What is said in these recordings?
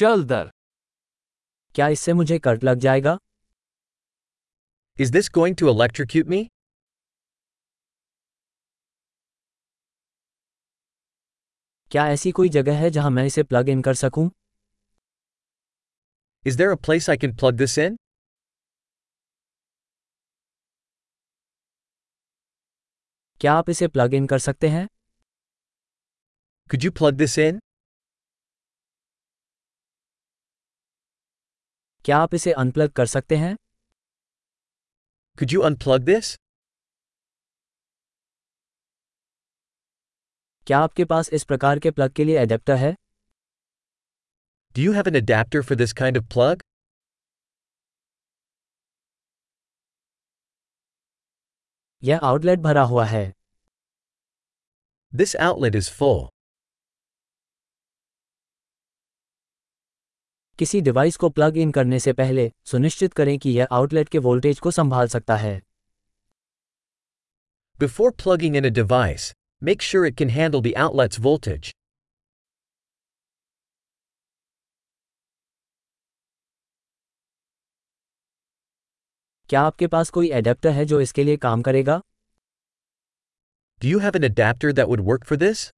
चल दर। क्या इससे मुझे कट लग जाएगा? Is this going to electrocute me क्या ऐसी कोई जगह है जहाँ मैं इसे प्लग इन कर सकूँ? Is there a I can plug this in क्या आप इसे प्लग इन कर सकते हैं? Could you plug this in क्या आप इसे अनप्लग कर सकते हैं? कुड यू अनप्लग दिस क्या आपके पास इस प्रकार के प्लग के लिए एडेप्टर है? Do you have an adapter for this kind of plug यह आउटलेट भरा हुआ है। दिस आउटलेट इज़ फॉर किसी डिवाइस को प्लग इन करने से पहले सुनिश्चित करें कि यह आउटलेट के वोल्टेज को संभाल सकता है। Before plugging in a device make sure it can handle the outlet's voltage क्या आपके पास कोई एडेप्टर है जो इसके लिए काम करेगा? Do you have an adapter that would work for this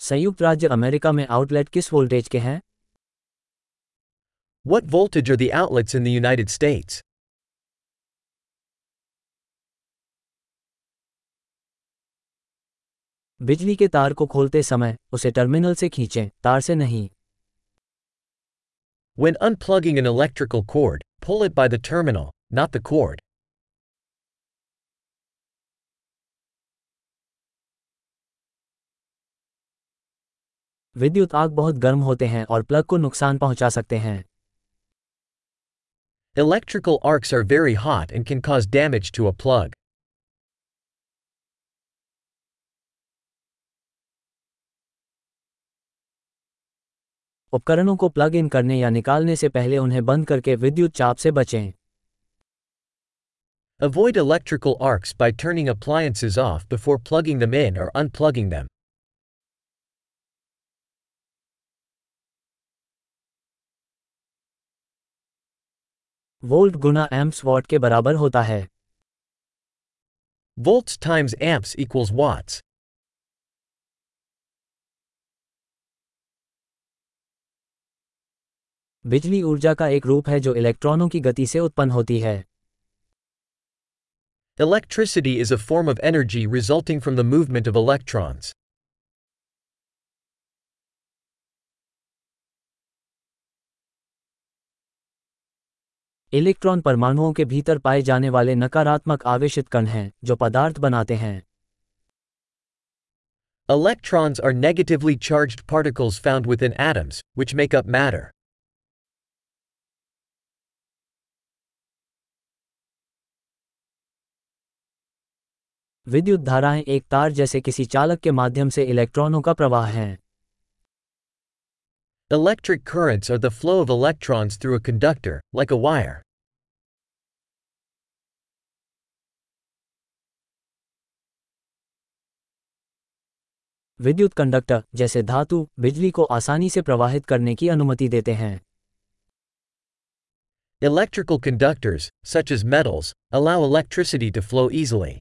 संयुक्त राज्य अमेरिका में आउटलेट किस वोल्टेज के हैं? What voltage are outlets in the United States बिजली के तार को खोलते समय उसे टर्मिनल से खींचें तार से नहीं। When unplugging an electrical cord pull it by the terminal not the cord विद्युत आग बहुत गर्म होते हैं और प्लग को नुकसान पहुँचा सकते हैं। Electrical arcs are very hot and can cause damage to a plug उपकरणों को प्लग इन करने या निकालने से पहले उन्हें बंद करके विद्युत चाप से बचें। Avoid electrical arcs by turning appliances off before plugging the main और अनप्लगिंग देम वोल्ट गुना एम्प्स वॉट के बराबर होता है। Volt times amps equals watts बिजली ऊर्जा का एक रूप है जो इलेक्ट्रॉनों की गति से उत्पन्न होती है। Electricity is a form of energy resulting from the movement of electrons electron परमाणुओं के भीतर पाए जाने वाले नकारात्मक आवेशित कण हैं जो पदार्थ बनाते हैं Electrons are negatively charged particles found within atoms, which make up matter. विद्युत धाराएँ एक तार जैसे किसी चालक के माध्यम से इलेक्ट्रॉनों का प्रवाह हैं Electric currents are the flow of electrons through a conductor, like a wire. विद्युत कंडक्टर जैसे धातु बिजली को आसानी से प्रवाहित करने की अनुमति देते हैं। Electrical conductors such as metals allow electricity to flow easily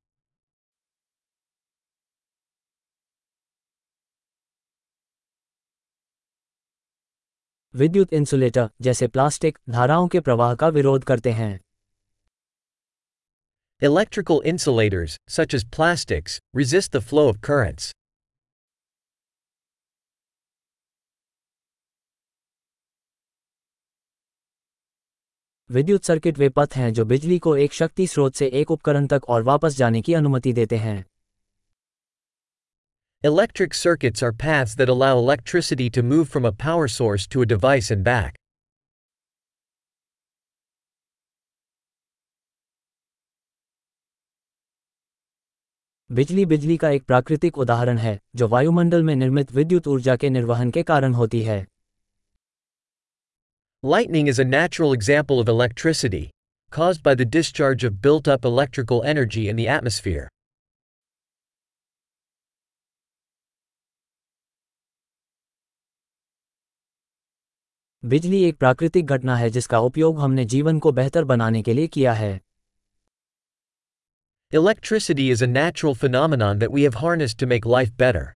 विद्युत इंसुलेटर जैसे प्लास्टिक धाराओं के प्रवाह का विरोध करते हैं। Electrical insulators such as plastics resist the flow of currents विद्युत सर्किट वे पथ हैं जो बिजली को एक शक्ति स्रोत से एक उपकरण तक और वापस जाने की अनुमति देते हैं Electric circuits are paths that allow electricity to move from a power source to a device and back. बिजली बिजली का एक प्राकृतिक उदाहरण है जो वायुमंडल में निर्मित विद्युत ऊर्जा के निर्वहन के कारण होती है Lightning is a natural example of electricity, caused by the discharge of built-up electrical energy in the atmosphere. बिजली एक प्राकृतिक घटना है जिसका उपयोग हमने जीवन को बेहतर बनाने के लिए किया है Electricity is a natural phenomenon that we have harnessed to make life better.